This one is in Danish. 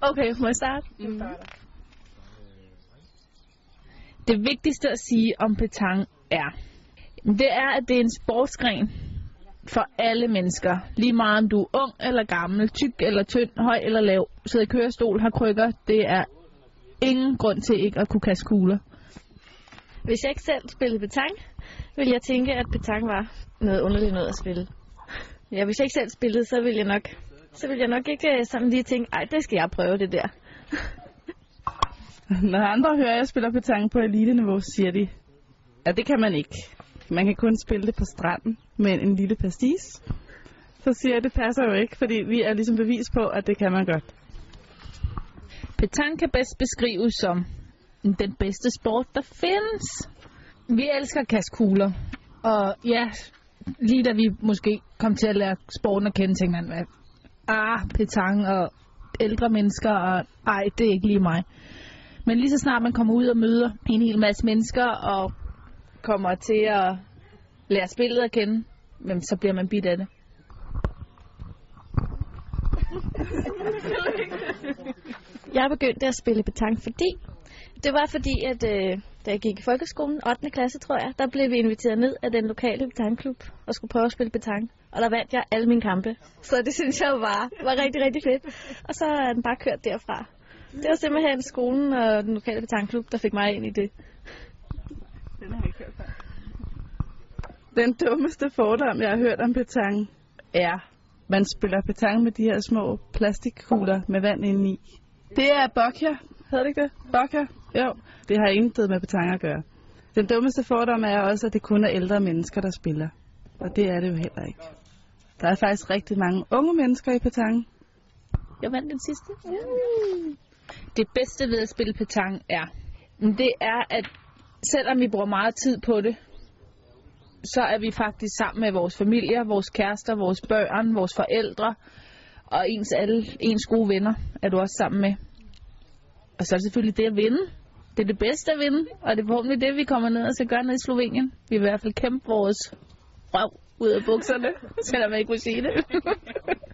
Okay, må jeg starte? Mm. Det vigtigste at sige om petang er, det er, at det er en sportsgren for alle mennesker. Lige meget om du er ung eller gammel, tyk eller tynd, høj eller lav, sidder i kørestol, har krykker. Det er ingen grund til ikke at kunne kaste kugler. Hvis jeg ikke selv spillede petang, ville jeg tænke, at petang var noget underligt noget at spille. Ja, hvis jeg ikke selv spillede, så ville jeg nok, så ville jeg nok ikke øh, sådan lige tænke, ej, det skal jeg prøve det der. Når andre hører, at jeg spiller petang på elite-niveau, siger de, at det kan man ikke. Man kan kun spille det på stranden med en lille pastis. Så siger jeg, at det passer jo ikke, fordi vi er ligesom bevis på, at det kan man godt. Petang kan bedst beskrives som den bedste sport, der findes. Vi elsker at kaste kugler. Og ja, lige da vi måske kom til at lære sporten at kende, tænkte man, hvad, ah, petang og ældre mennesker, og ej, det er ikke lige mig. Men lige så snart man kommer ud og møder en hel masse mennesker, og kommer til at lære spillet at kende, jamen, så bliver man bidt af det. Jeg begyndte at spille petang, fordi det var fordi, at øh, da jeg gik i folkeskolen, 8. klasse tror jeg, der blev vi inviteret ned af den lokale petangklub og skulle prøve at spille petang. Og der vandt jeg alle mine kampe. Så det synes jeg var, var rigtig, rigtig fedt. Og så er den bare kørt derfra. Det var simpelthen skolen og den lokale petangklub, der fik mig ind i det. Den har jeg ikke hørt før. Den dummeste fordom, jeg har hørt om petang, er, man spiller petang med de her små plastikkugler med vand indeni. Det er bokja, hedder det ikke det? Bokja? Jo, det har intet med petang at gøre. Den dummeste fordom er også, at det kun er ældre mennesker, der spiller. Og det er det jo heller ikke. Der er faktisk rigtig mange unge mennesker i petang. Jeg vandt den sidste. Det bedste ved at spille petang er, det er, at selvom vi bruger meget tid på det, så er vi faktisk sammen med vores familier, vores kærester, vores børn, vores forældre og ens alle ens gode venner er du også sammen med. Og så er det selvfølgelig det at vinde. Det er det bedste at vinde, og det er forhåbentlig det, vi kommer ned og skal gøre ned i Slovenien. Vi vil i hvert fald kæmpe vores røv ud af bukserne, selvom jeg ikke må sige det.